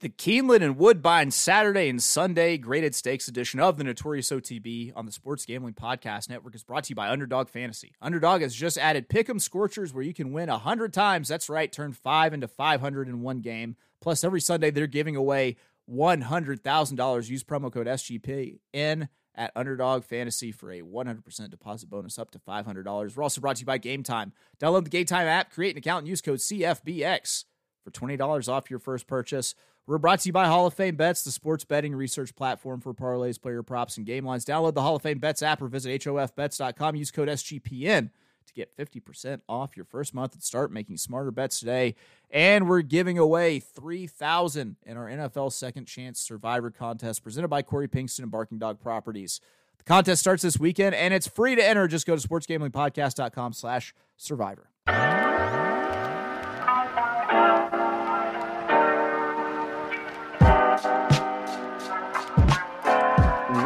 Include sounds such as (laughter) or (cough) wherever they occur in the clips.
The Keeneland and Woodbine Saturday and Sunday graded stakes edition of the Notorious OTB on the Sports Gambling Podcast Network is brought to you by Underdog Fantasy. Underdog has just added Pick'em Scorchers where you can win 100 times. That's right, turn 5 into 500 in one game. Plus, every Sunday they're giving away $100,000. Use promo code SGPN at Underdog Fantasy for a 100% deposit bonus up to $500. We're also brought to you by Game Time. Download the Game Time app, create an account, and use code CFBX for $20 off your first purchase. We're brought to you by Hall of Fame Bets, the sports betting research platform for parlays, player props, and game lines. Download the Hall of Fame Bets app or visit HOFBets.com. Use code SGPN to get 50% off your first month and start making smarter bets today. And we're giving away 3000 in our NFL Second Chance Survivor contest presented by Corey Pinkston and Barking Dog Properties. The contest starts this weekend and it's free to enter. Just go to sportsgamblingpodcast.com slash survivor.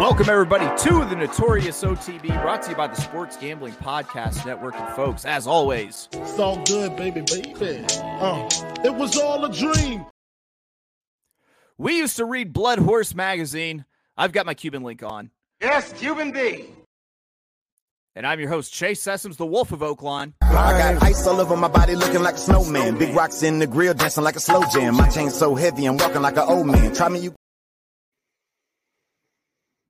Welcome, everybody, to the Notorious OTB, brought to you by the Sports Gambling Podcast Network. And, folks, as always, It's all good, baby, baby. Uh, it was all a dream. we used to read Blood Horse magazine. I've got my Cuban link on. Yes, Cuban B. And I'm your host, Chase Sessoms, the Wolf of Oaklawn. I got ice all over my body looking like a snowman. Big rocks in the grill dancing like a slow jam. My chain so heavy I'm walking like an old man. Try me, you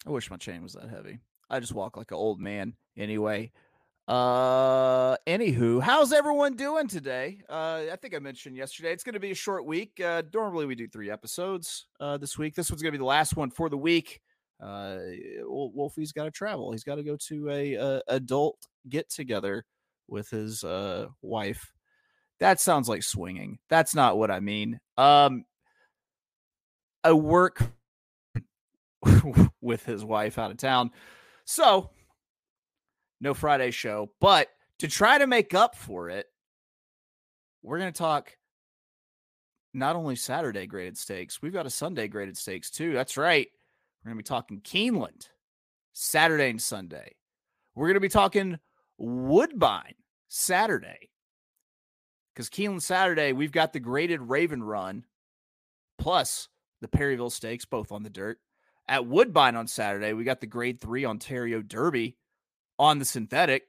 I wish my chain was that heavy. I just walk like an old man anyway. Uh anywho, how's everyone doing today? Uh I think I mentioned yesterday it's gonna be a short week. Uh normally we do three episodes uh this week. This one's gonna be the last one for the week. Uh Wol- Wolfie's gotta travel. He's gotta go to a, uh adult get together with his uh wife. That sounds like swinging. That's not what I mean. Um a work (laughs) with his wife out of town. So, no Friday show. But to try to make up for it, we're going to talk not only Saturday graded stakes, we've got a Sunday graded stakes too. That's right. We're going to be talking Keeneland Saturday and Sunday. We're going to be talking Woodbine Saturday. Because Keeneland Saturday, we've got the graded Raven Run plus the Perryville Stakes, both on the dirt. At Woodbine on Saturday, we got the grade three Ontario Derby on the synthetic.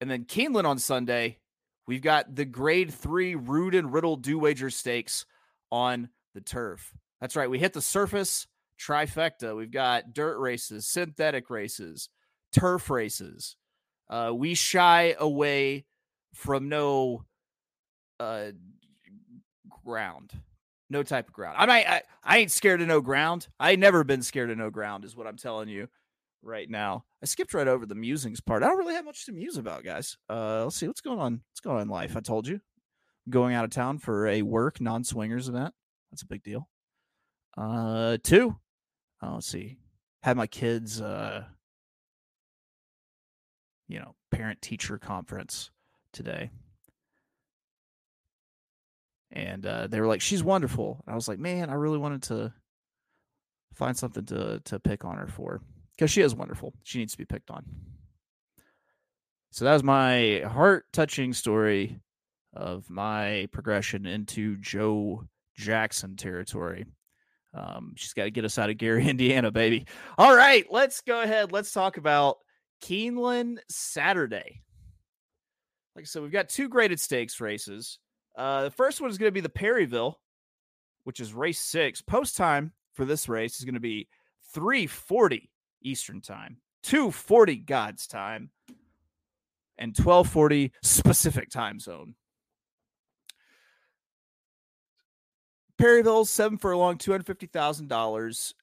And then Keeneland on Sunday, we've got the grade three Rood and Riddle Dowager Stakes on the turf. That's right. We hit the surface trifecta. We've got dirt races, synthetic races, turf races. Uh, we shy away from no uh, ground no type of ground. I might, I, I ain't scared of no ground. I ain't never been scared of no ground, is what I'm telling you right now. I skipped right over the musings part. I don't really have much to muse about, guys. Uh, let's see what's going on. What's going on in life? I told you, going out of town for a work non swingers event. That's a big deal. Uh, two. Uh, let's see. Had my kids, uh, you know, parent teacher conference today and uh, they were like, "She's wonderful." And I was like, "Man, I really wanted to find something to to pick on her for because she is wonderful. She needs to be picked on." So that was my heart touching story of my progression into Joe Jackson territory. Um, she's got to get us out of Gary, (laughs) Indiana, baby. All right, let's go ahead. Let's talk about Keeneland Saturday. Like I said, we've got two graded stakes races. Uh, the first one is going to be the Perryville, which is race six. Post time for this race is going to be 340 Eastern time, 240 God's time, and 1240 specific time zone. Perryville, seven furlong, two hundred fifty thousand dollars.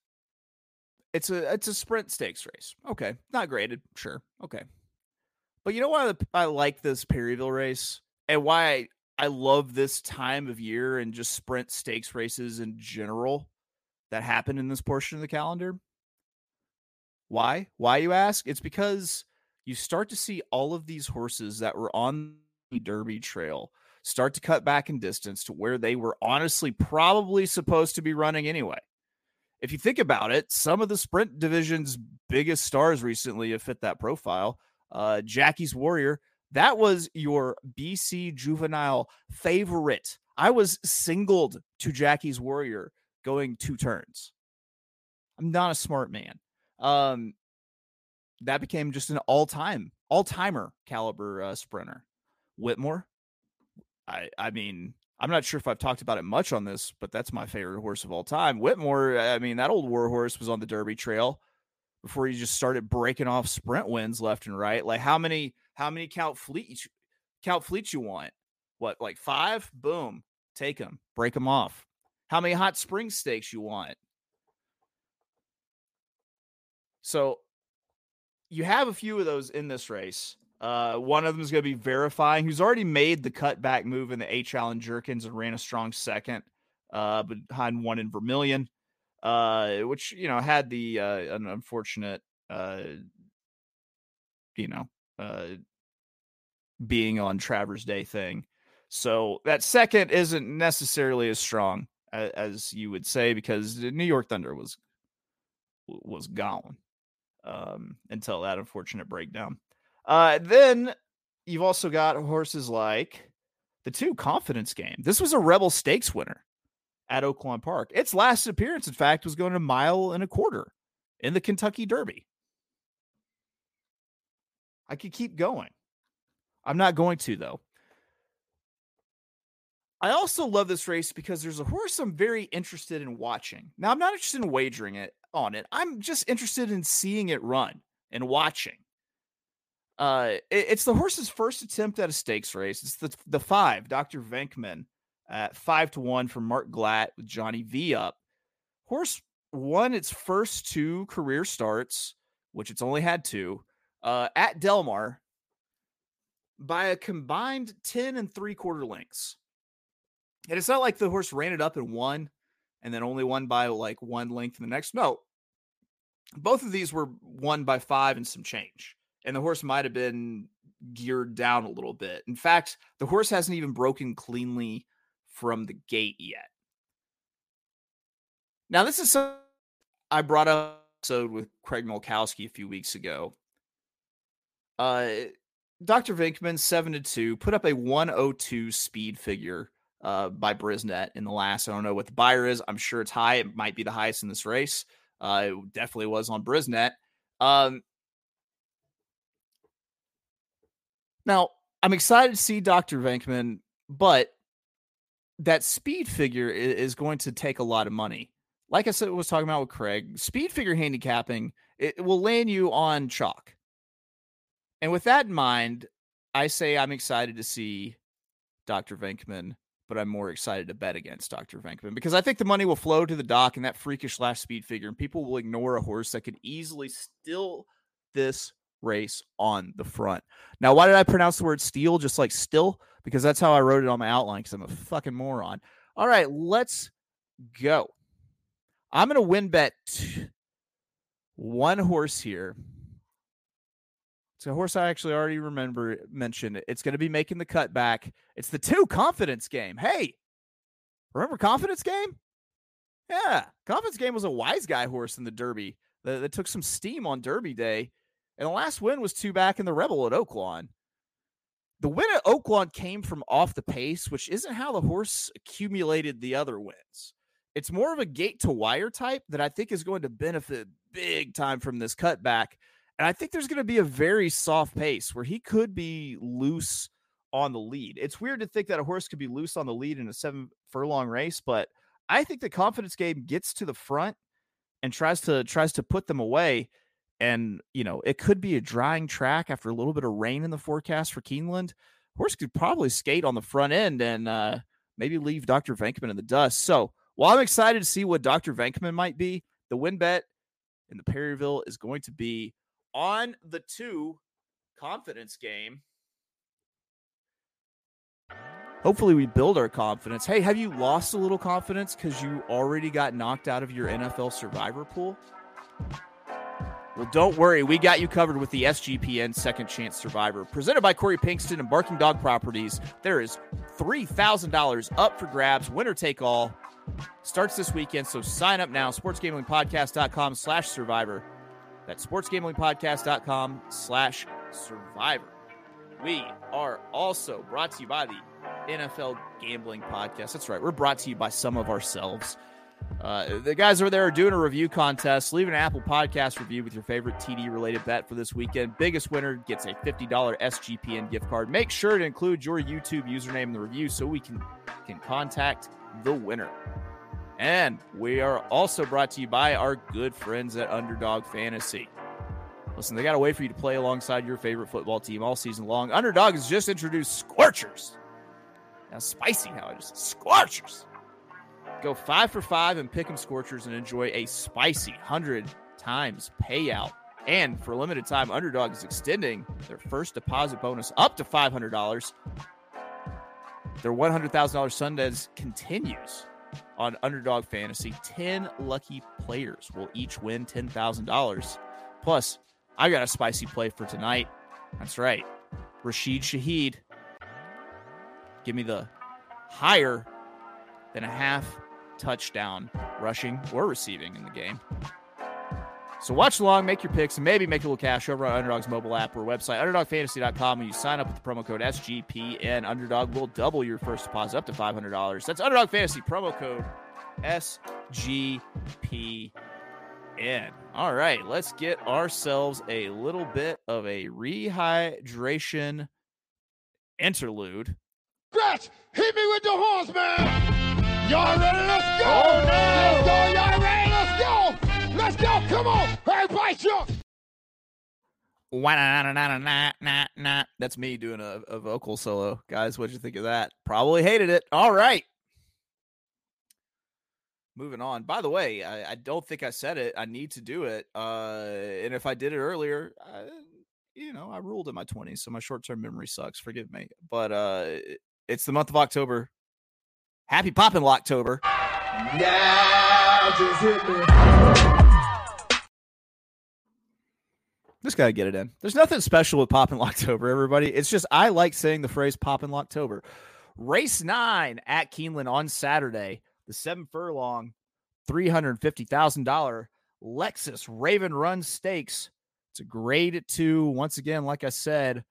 It's a it's a sprint stakes race. Okay, not graded, sure. Okay, but you know why I like this Perryville race and why I, love this time of year and just sprint stakes races in general that happen in this portion of the calendar. Why? Why you ask? It's because you start to see all of these horses that were on the Derby trail start to cut back in distance to where they were honestly probably supposed to be running anyway. If you think about it, some of the sprint division's biggest stars recently have fit that profile. Uh, Jackie's Warrior, that was your BC juvenile favorite. I was singled to Jackie's Warrior going two turns. I'm not a smart man. Um, that became just an all time, all timer caliber uh, sprinter. Whitmore, I, I mean, I'm not sure if I've talked about it much on this, but that's my favorite horse of all time. Whitmore, I mean, that old war horse was on the Derby Trail before he just started breaking off sprint wins left and right. Like how many, how many count fleet, count fleets you want? What, like five? Boom, take them, break them off. How many hot spring stakes you want? So you have a few of those in this race. Uh, one of them is going to be verifying, who's already made the cutback move in the H. Allen Jerkens and ran a strong second uh, behind one in Vermilion, uh, which, you know, had the uh, an unfortunate, uh, you know, uh, being on Travers Day thing. So that second isn't necessarily as strong as, as you would say because the New York Thunder was was gone um, until that unfortunate breakdown. Uh, then you've also got horses like the two confidence game. This was a Rebel Stakes winner at Oaklawn Park. Its last appearance, in fact, was going a mile and a quarter in the Kentucky Derby. I could keep going. I'm not going to, though. I also love this race because there's a horse I'm very interested in watching. Now, I'm not interested in wagering it on it. I'm just interested in seeing it run and watching. Uh, it, it's the horse's first attempt at a stakes race. It's the the five, Dr. Venkman, at five to one from Mark Glatt with Johnny V up. Horse won its first two career starts, which it's only had two, uh, at Del Mar by a combined 10 and three quarter lengths. And it's not like the horse ran it up and won and then only won by like one length in the next. No, both of these were won by five and some change. And the horse might have been geared down a little bit. In fact, the horse hasn't even broken cleanly from the gate yet. Now, this is something I brought up episode with Craig Milkowski a few weeks ago. Uh, Dr. Venkman, 7 to 2, put up a 102 speed figure uh, by Brisnet in the last. I don't know what the Beyer is. I'm sure it's high. It might be the highest in this race. Uh, it definitely was on Brisnet. Um, now, I'm excited to see Dr. Venkman, but that speed figure is, going to take a lot of money. Like I said, was talking about with Craig, speed figure handicapping it will land you on chalk. And with that in mind, I say I'm excited to see Dr. Venkman but I'm more excited to bet against Dr. Venkman because I think the money will flow to the Doc and that freakish last speed figure, and people will ignore a horse that could easily steal this race on the front. Now, why did I pronounce the word steal just like still? Because that's how I wrote it on my outline because I'm a fucking moron. All right, let's go. I'm going to win bet one horse here. It's a horse I actually already remember eh, mentioned. It's going to be making the cutback. It's the two confidence game. Hey, remember confidence game? Yeah, confidence game was a wise guy horse in the Derby that, that took some steam on Derby day, and the last win was two back in the Rebel at Oaklawn. The win at Oaklawn came from off the pace, which isn't how the horse accumulated the other wins. It's more of a gate to wire type that I think is going to benefit big time from this cutback and I think there's going to be a very soft pace where he could be loose on the lead. It's weird to think that a horse could be loose on the lead in a seven furlong race, but I think the confidence game gets to the front and tries to tries to put them away. And you know, it could be a drying track after a little bit of rain in the forecast for Keeneland. Horse could probably skate on the front end and uh, maybe leave Dr. Venkman in the dust. So while I'm excited to see what Dr. Venkman might be, the win bet in the Perryville is going to be on the two confidence game. Hopefully, we build our confidence. Hey, have you lost a little confidence because you already got knocked out of your NFL survivor pool? Well, don't worry. We got you covered with the SGPN Second Chance Survivor. Presented by Corey Pinkston and Barking Dog Properties. There is $3,000 up for grabs, winner take all. Starts this weekend, so sign up now. SportsGamblingPodcast.com slash survivor. That's sportsgamblingpodcast.com slash survivor. We are also brought to you by the NFL gambling podcast. That's right. We're brought to you by some of ourselves. Uh, the guys over there are doing a review contest. Leave an Apple Podcast review with your favorite TD related bet for this weekend. Biggest winner gets a $50 SGPN gift card. Make sure to include your YouTube username in the review so we can, can contact the winner. And we are also brought to you by our good friends at Underdog Fantasy. Listen, they got a way for you to play alongside your favorite football team all season long. Underdog has just introduced Scorchers. Now, spicy how just Scorchers. Go five for five and pick 'em Scorchers and enjoy a spicy 100 times payout. And for a limited time, Underdog is extending their first deposit bonus up to $500. Their $100,000 Sundays continues on Underdog Fantasy. 10 lucky players will each win $10,000. Plus, I got a spicy play for tonight. That's right. Rashid Shaheed. Give me the higher than a half touchdown rushing or receiving in the game. So watch along, make your picks, and maybe make a little cash over on Underdog's mobile app or website, underdogfantasy.com. When you sign up with the promo code SGP, and Underdog will double your first deposit up to $500. That's Underdog Fantasy, promo code SGPN. All right, let's get ourselves a little bit of a rehydration interlude. Scratch! Hit me with the horns, man! Y'all ready? Let's go! Oh, no! Let's go! Y'all ready? Let's go! Let's go! Come on! Everybody jump! That's me doing a, a vocal solo. Guys, what'd you think of that? Probably hated it. All right. Moving on. By the way, I, I don't think I said it. I need to do it. Uh, and if I did it earlier, I, you know, I ruled in my 20s, so my short term memory sucks. Forgive me. But uh, it's the month of October. Happy Poppin' Locktober. Now just hit me. Just gotta get it in. There's nothing special with Poppin' Locktober, everybody. It's just I like saying the phrase Poppin' Locktober. Race nine at Keeneland on Saturday, the seven furlong, three hundred fifty thousand dollar Lexus Raven Run Stakes. It's a grade two. Once again, like I said,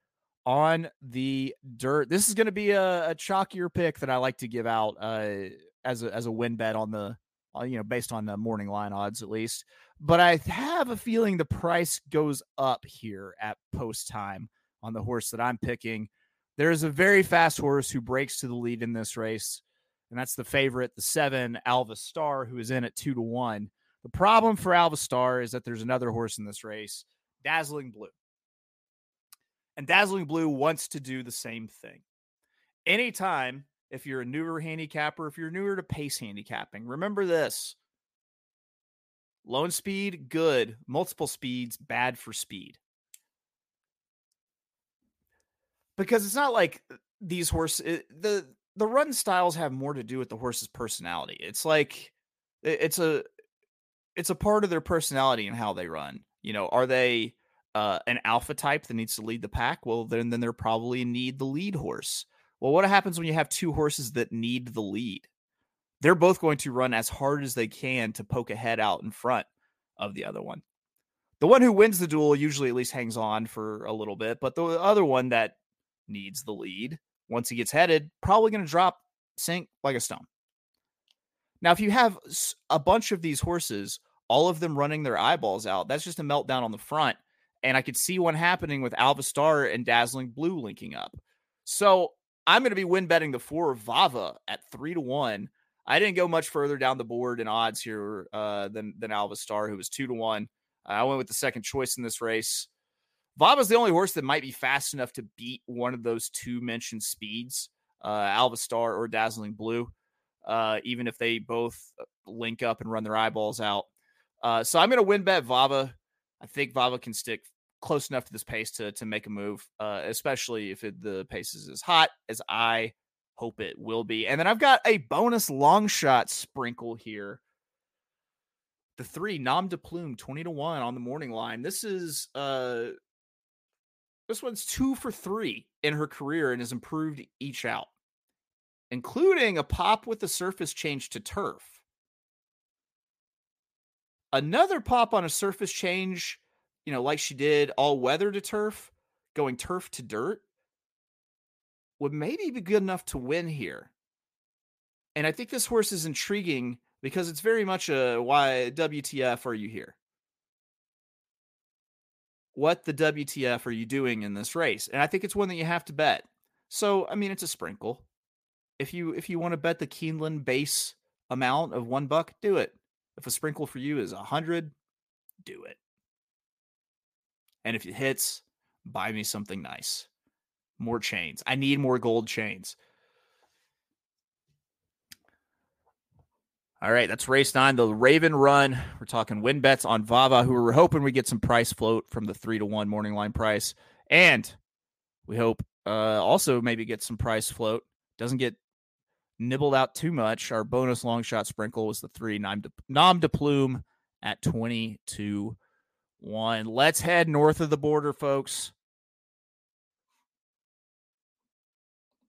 on the dirt. This is going to be a, a chalkier pick that I like to give out uh, as a as a win bet on the uh, you know based on the morning line odds at least. But I have a feeling the price goes up here at post time on the horse that I'm picking. There's a very fast horse who breaks to the lead in this race, and that's the favorite, the seven Alva Star, who is in at two to one. The problem for Alva Star is that there's another horse in this race, Dazzling Blue. And Dazzling Blue wants to do the same thing. Anytime, if you're a newer handicapper, if you're newer to pace handicapping, remember this lone speed, good. Multiple speeds, bad for speed. Because it's not like these horses, the, the run styles have more to do with the horse's personality. It's like, it's a, it's a part of their personality and how they run. You know, are they uh, an alpha type that needs to lead the pack? Well, then then they're probably need the lead horse. Well, what happens when you have two horses that need the lead? They're both going to run as hard as they can to poke a head out in front of the other one. The one who wins the duel usually at least hangs on for a little bit, but the other one that needs the lead, once he gets headed, probably going to drop sink like a stone. Now, if you have a bunch of these horses, all of them running their eyeballs out, that's just a meltdown on the front. And I could see one happening with Alva Star and Dazzling Blue linking up. So I'm going to be win betting the four of Vava at three to one. I didn't go much further down the board in odds here uh, than than Alva Star, who was two to one. I went with the second choice in this race. Vava's the only horse that might be fast enough to beat one of those two mentioned speeds, uh, Alva Star or Dazzling Blue, uh, even if they both uh, link up and run their eyeballs out. Uh, so I'm going to win bet Vava. I think Vava can stick close enough to this pace to to make a move, uh, especially if it, the pace is as hot as I hope it will be. And then I've got a bonus long shot sprinkle here. The three Nom de Plume, 20 to 1 on the morning line. This is uh this one's two for three in her career and has improved each out, including a pop with the surface change to turf. Another pop on a surface change, you know, like she did all weather to turf, going turf to dirt. Would maybe be good enough to win here. And I think this horse is intriguing because it's very much a why WTF are you here? What the WTF are you doing in this race? And I think it's one that you have to bet. So, I mean, it's a sprinkle. If you if you want to bet the Keeneland base amount of one buck, do it. If a sprinkle for you is a hundred, do it. And if it hits, buy me something nice. More chains. I need more gold chains. All right, that's race nine, the Raven Run. We're talking win bets on Vava, who we're hoping we get some price float from the three to one morning line price, and we hope uh, also maybe get some price float. Doesn't get nibbled out too much. Our bonus long shot sprinkle was the three nom de, nom de plume at twenty to one. Let's head north of the border, folks.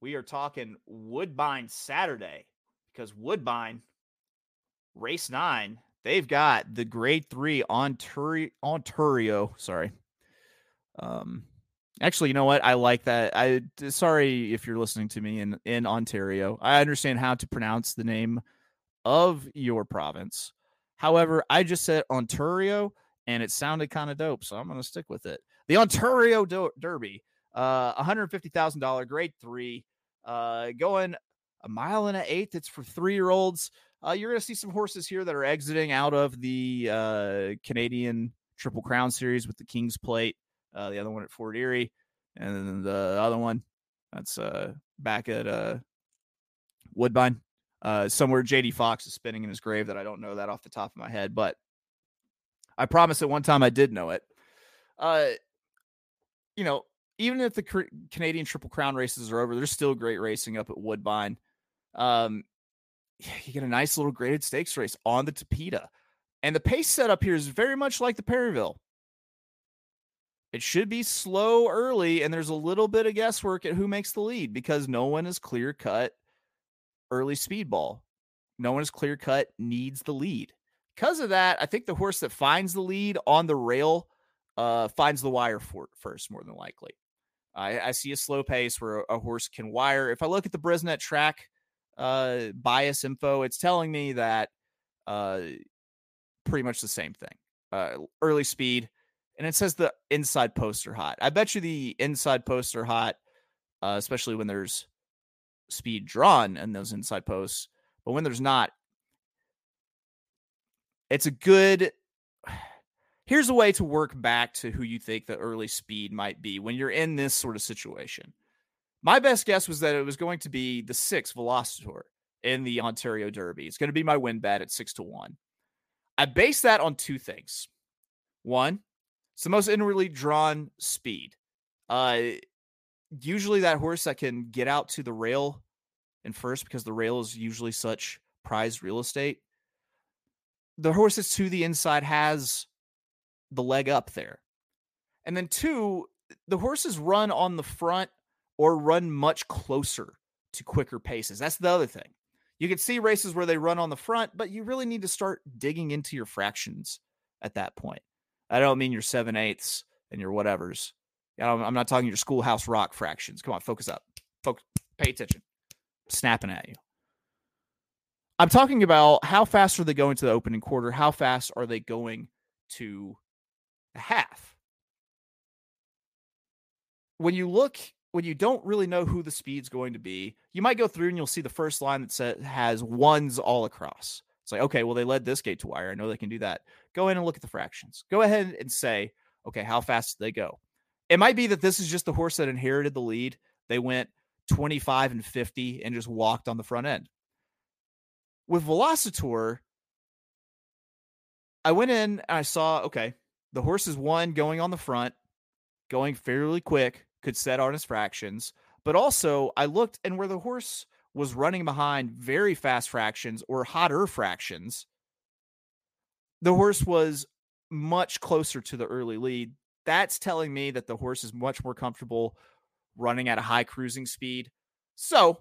We are talking Woodbine Saturday because Woodbine race nine, they've got the grade three Ontario, Ontario. Sorry. Um, actually, you know what? I like that. I sorry if you're listening to me in in Ontario. I understand how to pronounce the name of your province. However, I just said Ontario and it sounded kind of dope, so I'm going to stick with it. The Ontario Derby, uh, $150,000 grade three, uh, going a mile and an eighth. It's for three year olds. Uh, you're going to see some horses here that are exiting out of the uh, Canadian Triple Crown Series with the King's Plate. Uh, the other one at Fort Erie, and then the other one that's uh, back at uh, Woodbine. Uh, somewhere JD Fox is spinning in his grave that I don't know that off the top of my head, but I promise at one time I did know it. Uh, you know, even if the Canadian Triple Crown races are over, there's still great racing up at Woodbine. Um, you get a nice little graded stakes race on the Tapeta. And the pace setup here is very much like the Perryville. It should be slow early, and there's a little bit of guesswork at who makes the lead because no one is clear cut early speedball. No one is clear cut needs the lead. Because of that, I think the horse that finds the lead on the rail uh, finds the wire for first, more than likely. I, I see a slow pace where a, horse can wire. If I look at the Brisnet track, uh, bias info, it's telling me that uh, pretty much the same thing. Uh, early speed, and it says the inside posts are hot. I bet you the inside posts are hot, uh, especially when there's speed drawn in those inside posts. But when there's not, it's a good. Here's a way to work back to who you think the early speed might be when you're in this sort of situation. My best guess was that it was going to be the six Velocitor in the Ontario Derby. It's going to be my win bet at six to one. I base that on two things. One, it's the most inwardly drawn speed. Uh, usually that horse that can get out to the rail and first because the rail is usually such prized real estate. The horse that's to the inside has the leg up there. And then two, the horses run on the front or run much closer to quicker paces. That's the other thing. You can see races where they run on the front, but you really need to start digging into your fractions at that point. I don't mean your seven eighths and your whatevers. I'm not talking your schoolhouse rock fractions. Come on, focus up. Focus. Pay attention. snapping at you. I'm talking about how fast are they going to the opening quarter? How fast are they going to half? When you look when you don't really know who the speed's going to be, you might go through and you'll see the first line that says has ones all across. It's like, okay, well, they led this gate to wire. I know they can do that. Go in and look at the fractions. Go ahead and say, okay, how fast did they go? It might be that this is just the horse that inherited the lead. They went 25 and 50 and just walked on the front end. With Velocitor, I went in and I saw, okay, the horse is one going on the front, going fairly quick could set on his fractions. But also, I looked and where the horse was running behind very fast fractions or hotter fractions, the horse was much closer to the early lead. That's telling me that the horse is much more comfortable running at a high cruising speed. So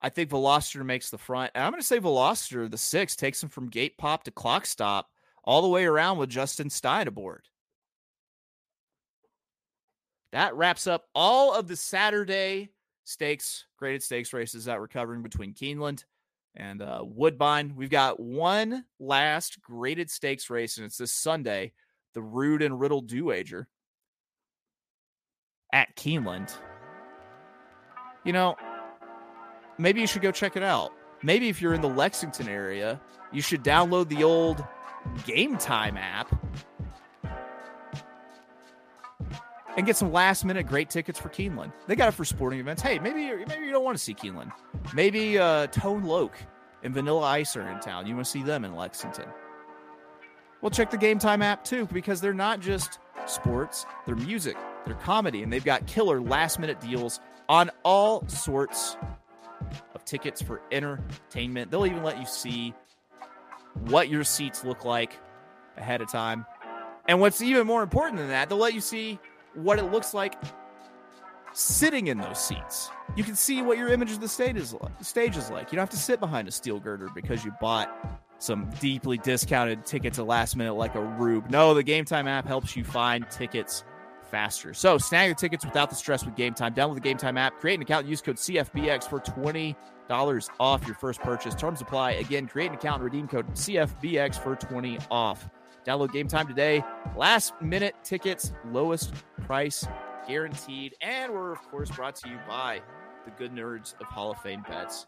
I think Velocitor makes the front. And I'm going to say Velocitor, the six, takes him from gate pop to clock stop all the way around with Justin Stein aboard. that wraps up all of the Saturday stakes, graded stakes races that we're covering between Keeneland and uh, Woodbine. We've got one last graded stakes race, and it's this Sunday, the Rood and Riddle Dowager at Keeneland. You know, maybe you should go check it out. Maybe if you're in the Lexington area, you should download the old Game Time app and get some last minute great tickets for Keeneland. They got it for sporting events. Hey, maybe maybe you don't want to see Keeneland. Maybe uh, Tone Loc and Vanilla Ice are in town. You want to see them in Lexington. Well, check the Game Time app too because they're not just sports, they're music, they're comedy, and they've got killer last minute deals on all sorts of tickets for entertainment. They'll even let you see what your seats look like ahead of time. And what's even more important than that, they'll let you see what it looks like sitting in those seats. You can see what your image of the stage is like. Stage is like. You don't have to sit behind a steel girder because you bought some deeply discounted tickets at last minute like a rube. No, the Game Time app helps you find tickets faster. So snag your tickets without the stress with Game Time. Download the Game Time app, create an account, use code CFBX for twenty dollars off your first purchase. Terms apply. Again, create an account and redeem code CFBX for twenty off. Download Game Time today. Last minute tickets, lowest price guaranteed. And we're, of course, brought to you by the good nerds of Hall of Fame bets,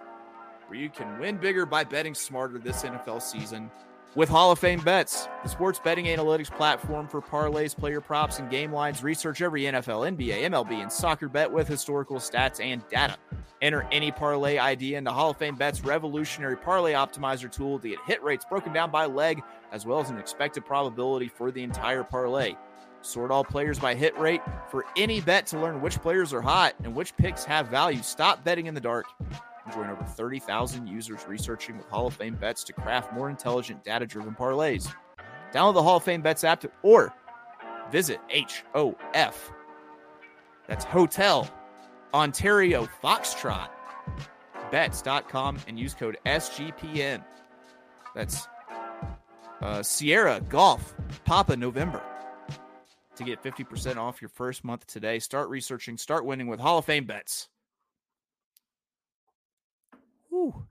where you can win bigger by betting smarter this NFL season with Hall of Fame Bets, the sports betting analytics platform for parlays, player props, and game lines. Research every NFL, NBA, MLB, and soccer bet with historical stats and data. Enter any parlay idea into Hall of Fame Bets revolutionary parlay optimizer tool to get hit rates broken down by leg, as well as an expected probability for the entire parlay. Sort all players by hit rate for any bet to learn which players are hot and which picks have value. Stop betting in the dark join over 30,000 users researching with Hall of Fame bets to craft more intelligent, data driven parlays. Download the Hall of Fame bets app to, or visit HOF. That's Hotel Ontario Foxtrot bets.com and use code SGPN. That's uh, Sierra Golf Papa November to get 50% off your first month today. Start researching, start winning with Hall of Fame bets. Whew.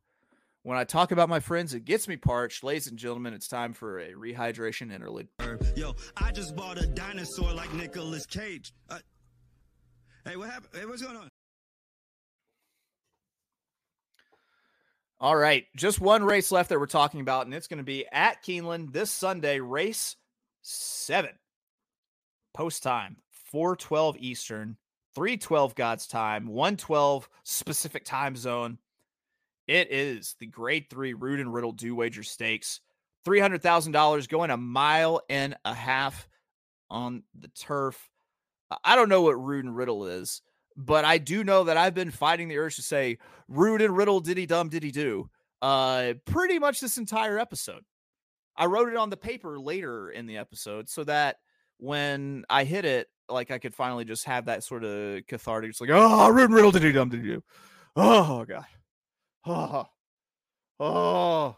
When I talk about my friends, it gets me parched. Ladies and gentlemen, it's time for a rehydration interlude. Yo, I just bought a dinosaur like Nicolas Cage. Uh, hey, what happened? Hey, what's going on? All right, just one race left that we're talking about, and it's going to be at Keeneland this Sunday, race seven. Post time, 412 Eastern, 312 God's time, 112 specific time zone. It is the grade three Rood and Riddle Dowager stakes. $300,000 going a mile and a half on the turf. I don't know what Rood and Riddle is, but I do know that I've been fighting the urge to say Rood and Riddle diddy dum diddy do uh pretty much this entire episode. I wrote it on the paper later in the episode so that when I hit it, like I could finally just have that sort of cathartic. It's like, oh, Rood and Riddle diddy dum diddy do. Oh god. Oh, oh,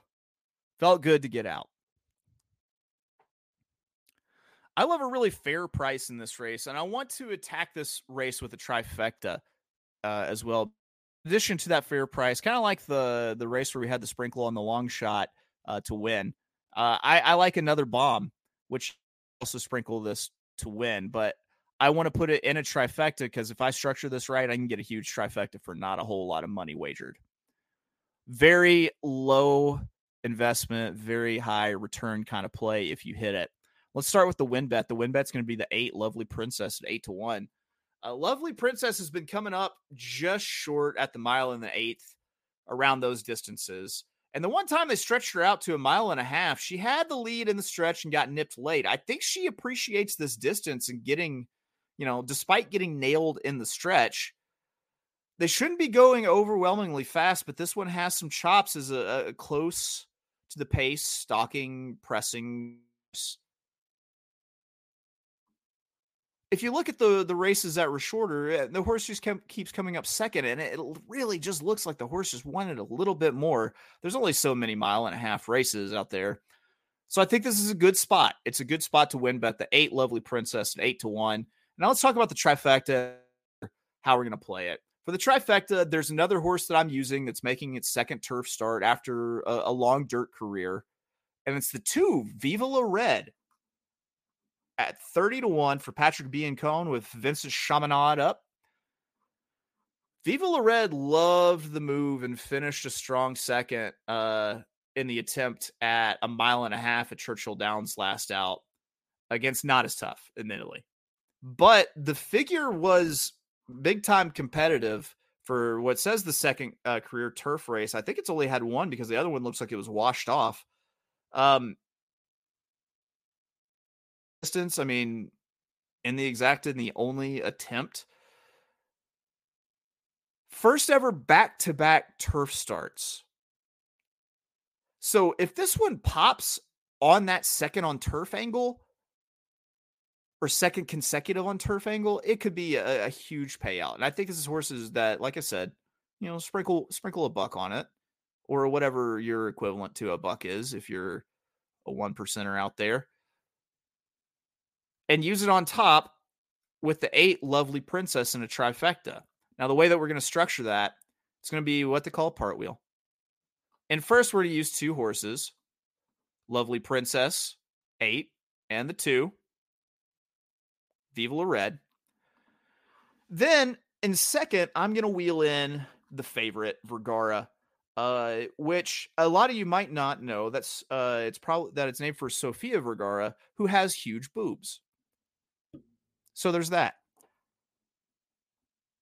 felt good to get out. I love a really fair price in this race, and I want to attack this race with a trifecta uh, as well. In addition to that fair price, kind of like the the race where we had the sprinkle on the long shot uh, to win. Uh, I, I like another bomb, which also sprinkle this to win, but I want to put it in a trifecta because if I structure this right, I can get a huge trifecta for not a whole lot of money wagered very low investment, very high return kind of play if you hit it. Let's start with the win bet. The win bet's going to be the eight Lovely Princess at eight to one. Uh, Lovely Princess has been coming up just short at the mile and the eighth around those distances. And the one time they stretched her out to a mile and a half, she had the lead in the stretch and got nipped late. I think she appreciates this distance and getting, you know, despite getting nailed in the stretch, they shouldn't be going overwhelmingly fast, but this one has some chops as a, a close to the pace, stalking, pressing. If you look at the the races that were shorter, eh, the horse just kept, keeps coming up second, and it really just looks like the horse just wanted a little bit more. There's only so many mile and a half races out there, so I think this is a good spot. It's a good spot to win bet the eight lovely princess at eight to one. Now let's talk about the trifecta, how we're going to play it. For the trifecta, there's another horse that I'm using that's making its second turf start after a, a long dirt career, and it's the two Viva La Red at 30 to 1 for Patrick Biancone with Vincent Cheminaud up. Viva La Red loved the move and finished a strong second uh, in the attempt at a mile and a half at Churchill Downs last out against not as tough, admittedly. But the figure was big time competitive for what says the second uh, career turf race. I think it's only had one because the other one looks like it was washed off. Um, distance, I mean, in the exact and the only attempt. First ever back to back turf starts. So if this one pops on that second on turf angle, or second consecutive on turf angle, it could be a, a, huge payout. And I think this is horses that, like I said, you know, sprinkle sprinkle a buck on it, or whatever your equivalent to a buck is if you're a one percenter out there, and use it on top with the eight lovely princess in a trifecta. Now, the way that we're going to structure that, it's going to be what they call a part wheel. And first, we're going to use two horses, lovely princess, eight, and the two Viva La Red. Then in second, I'm going to wheel in the favorite Vergara, uh, which a lot of you might not know. That's uh, it's probably that it's named for Sofia Vergara, who has huge boobs. So there's that.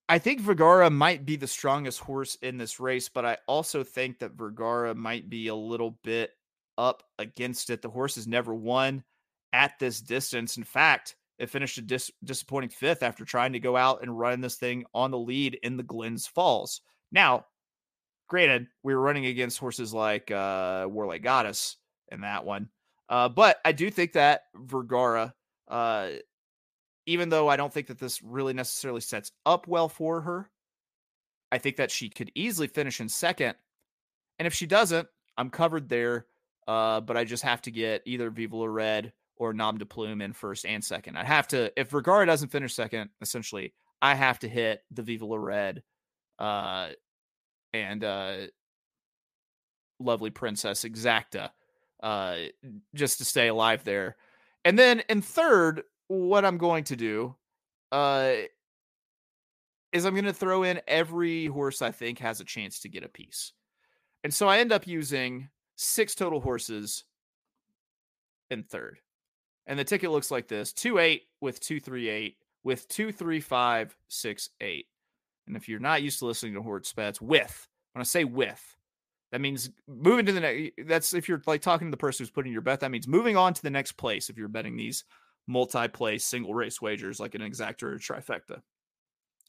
I think Vergara might be the strongest horse in this race, but I also think that Vergara might be a little bit up against it. The horse has never won at this distance. In fact, it finished a dis- disappointing fifth after trying to go out and run this thing on the lead in the Glens Falls. Now, granted, we were running against horses like uh, War Like Goddess in that one, uh, but I do think that Vergara, uh, even though I don't think that this really necessarily sets up well for her, I think that she could easily finish in second. And if she doesn't, I'm covered there. Uh, but I just have to get either Viva La Red or Nom de Plume in first and second. I'd have to, if Vergara doesn't finish second, essentially, I have to hit the Viva La Red uh, and uh, Lovely Princess Exacta uh, just to stay alive there. And then in third, what I'm going to do uh, is I'm going to throw in every horse I think has a chance to get a piece. And so I end up using six total horses in third. And the ticket looks like this 2 8 with 238 with 23568. And if you're not used to listening to Horde Spets, with, when I say with, that means moving to the next. That's if you're like talking to the person who's putting your bet, that means moving on to the next place if you're betting these multi place single race wagers like an exacta or a trifecta.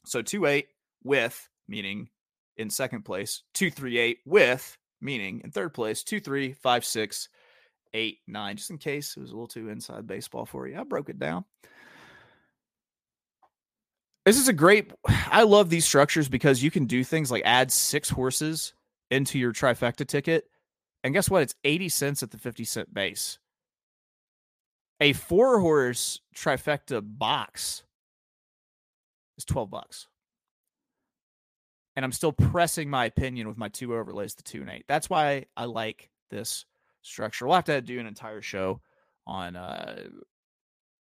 So 2 8 with, meaning in second place, 238 with, meaning in third place, 2 3 5 6 eight, nine, just in case it was a little too inside baseball for you. I broke it down. This is a great. I love these structures because you can do things like add six horses into your trifecta ticket. And guess what? It's 80 cents at the 50 cent base. A four horse trifecta box is 12 bucks. And I'm still pressing my opinion with my two overlays, the two and eight. That's why I like this structure. We'll have to do an entire show on uh,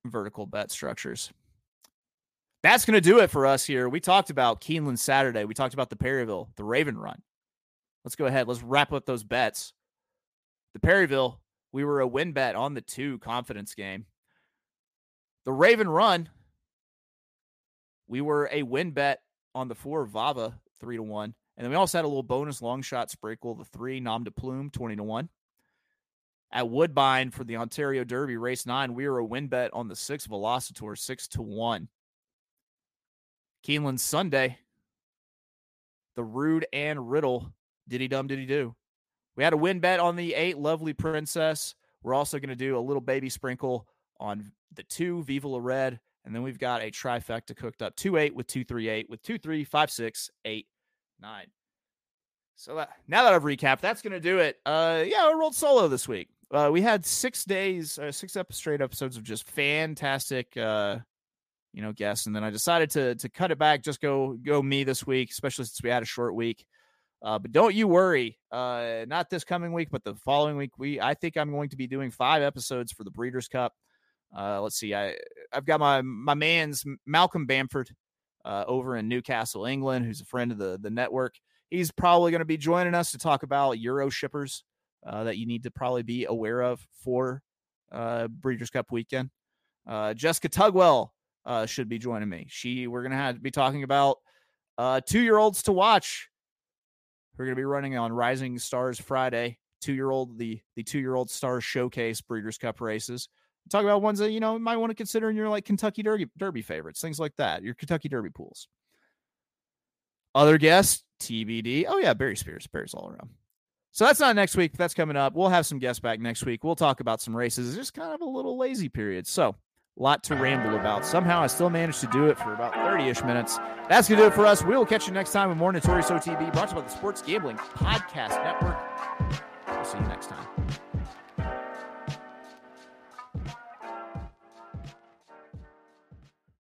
vertical bet structures. That's going to do it for us here. We talked about Keeneland Saturday. We talked about the Perryville, the Raven Run. Let's go ahead. Let's wrap up those bets. The Perryville, we were a win bet on the two confidence game. The Raven Run, we were a win bet on the four Vava, three to one. And then we also had a little bonus long shot sprinkle, the three Nom de Plume, 20 to one at Woodbine for the Ontario Derby race nine. We were a win bet on the six Velocitor, six to one. Keeneland Sunday, the Rood and Riddle, diddy dum diddy do. We had a win bet on the eight Lovely Princess. We're also going to do a little baby sprinkle on the two Viva La Red. And then we've got a trifecta cooked up two eight with two three eight with two three five six eight nine. So that, now that I've recapped, that's going to do it. Uh, yeah, I rolled solo this week uh, we had six days, uh, six straight episodes of just fantastic uh, you know, guests. And then I decided to to cut it back, just go go me this week, especially since we had a short week. Uh, but don't you worry, uh, not this coming week, but the following week. We I think I'm going to be doing five episodes for the Breeders' Cup. Uh, let's see, I I've got my my man's Malcolm Bamford uh, over in Newcastle, England, who's a friend of the the network. He's probably going to be joining us to talk about Euro shippers uh, that you need to probably be aware of for uh, Breeders' Cup weekend. Uh, Jessica Tugwell uh, should be joining me. She we're to have be talking about uh, two year olds to watch. We're to be running on Rising Stars Friday. Two year old the the two year old Stars Showcase Breeders' Cup races. Talk about ones that you know might want to consider in your like Kentucky Derby Derby favorites, things like that. Your Kentucky Derby pools. Other guests, TBD. Oh yeah, Barry Spears. Barry's all around. So that's not next week. That's coming up. We'll have some guests back next week. We'll talk about some races. It's just kind of a little lazy period. So, a lot to ramble about. Somehow I still managed to do it for about 30 ish minutes. That's going to do it for us. We will catch you next time with more Notorious OTB brought to you by the Sports Gambling Podcast Network. We'll see you next time.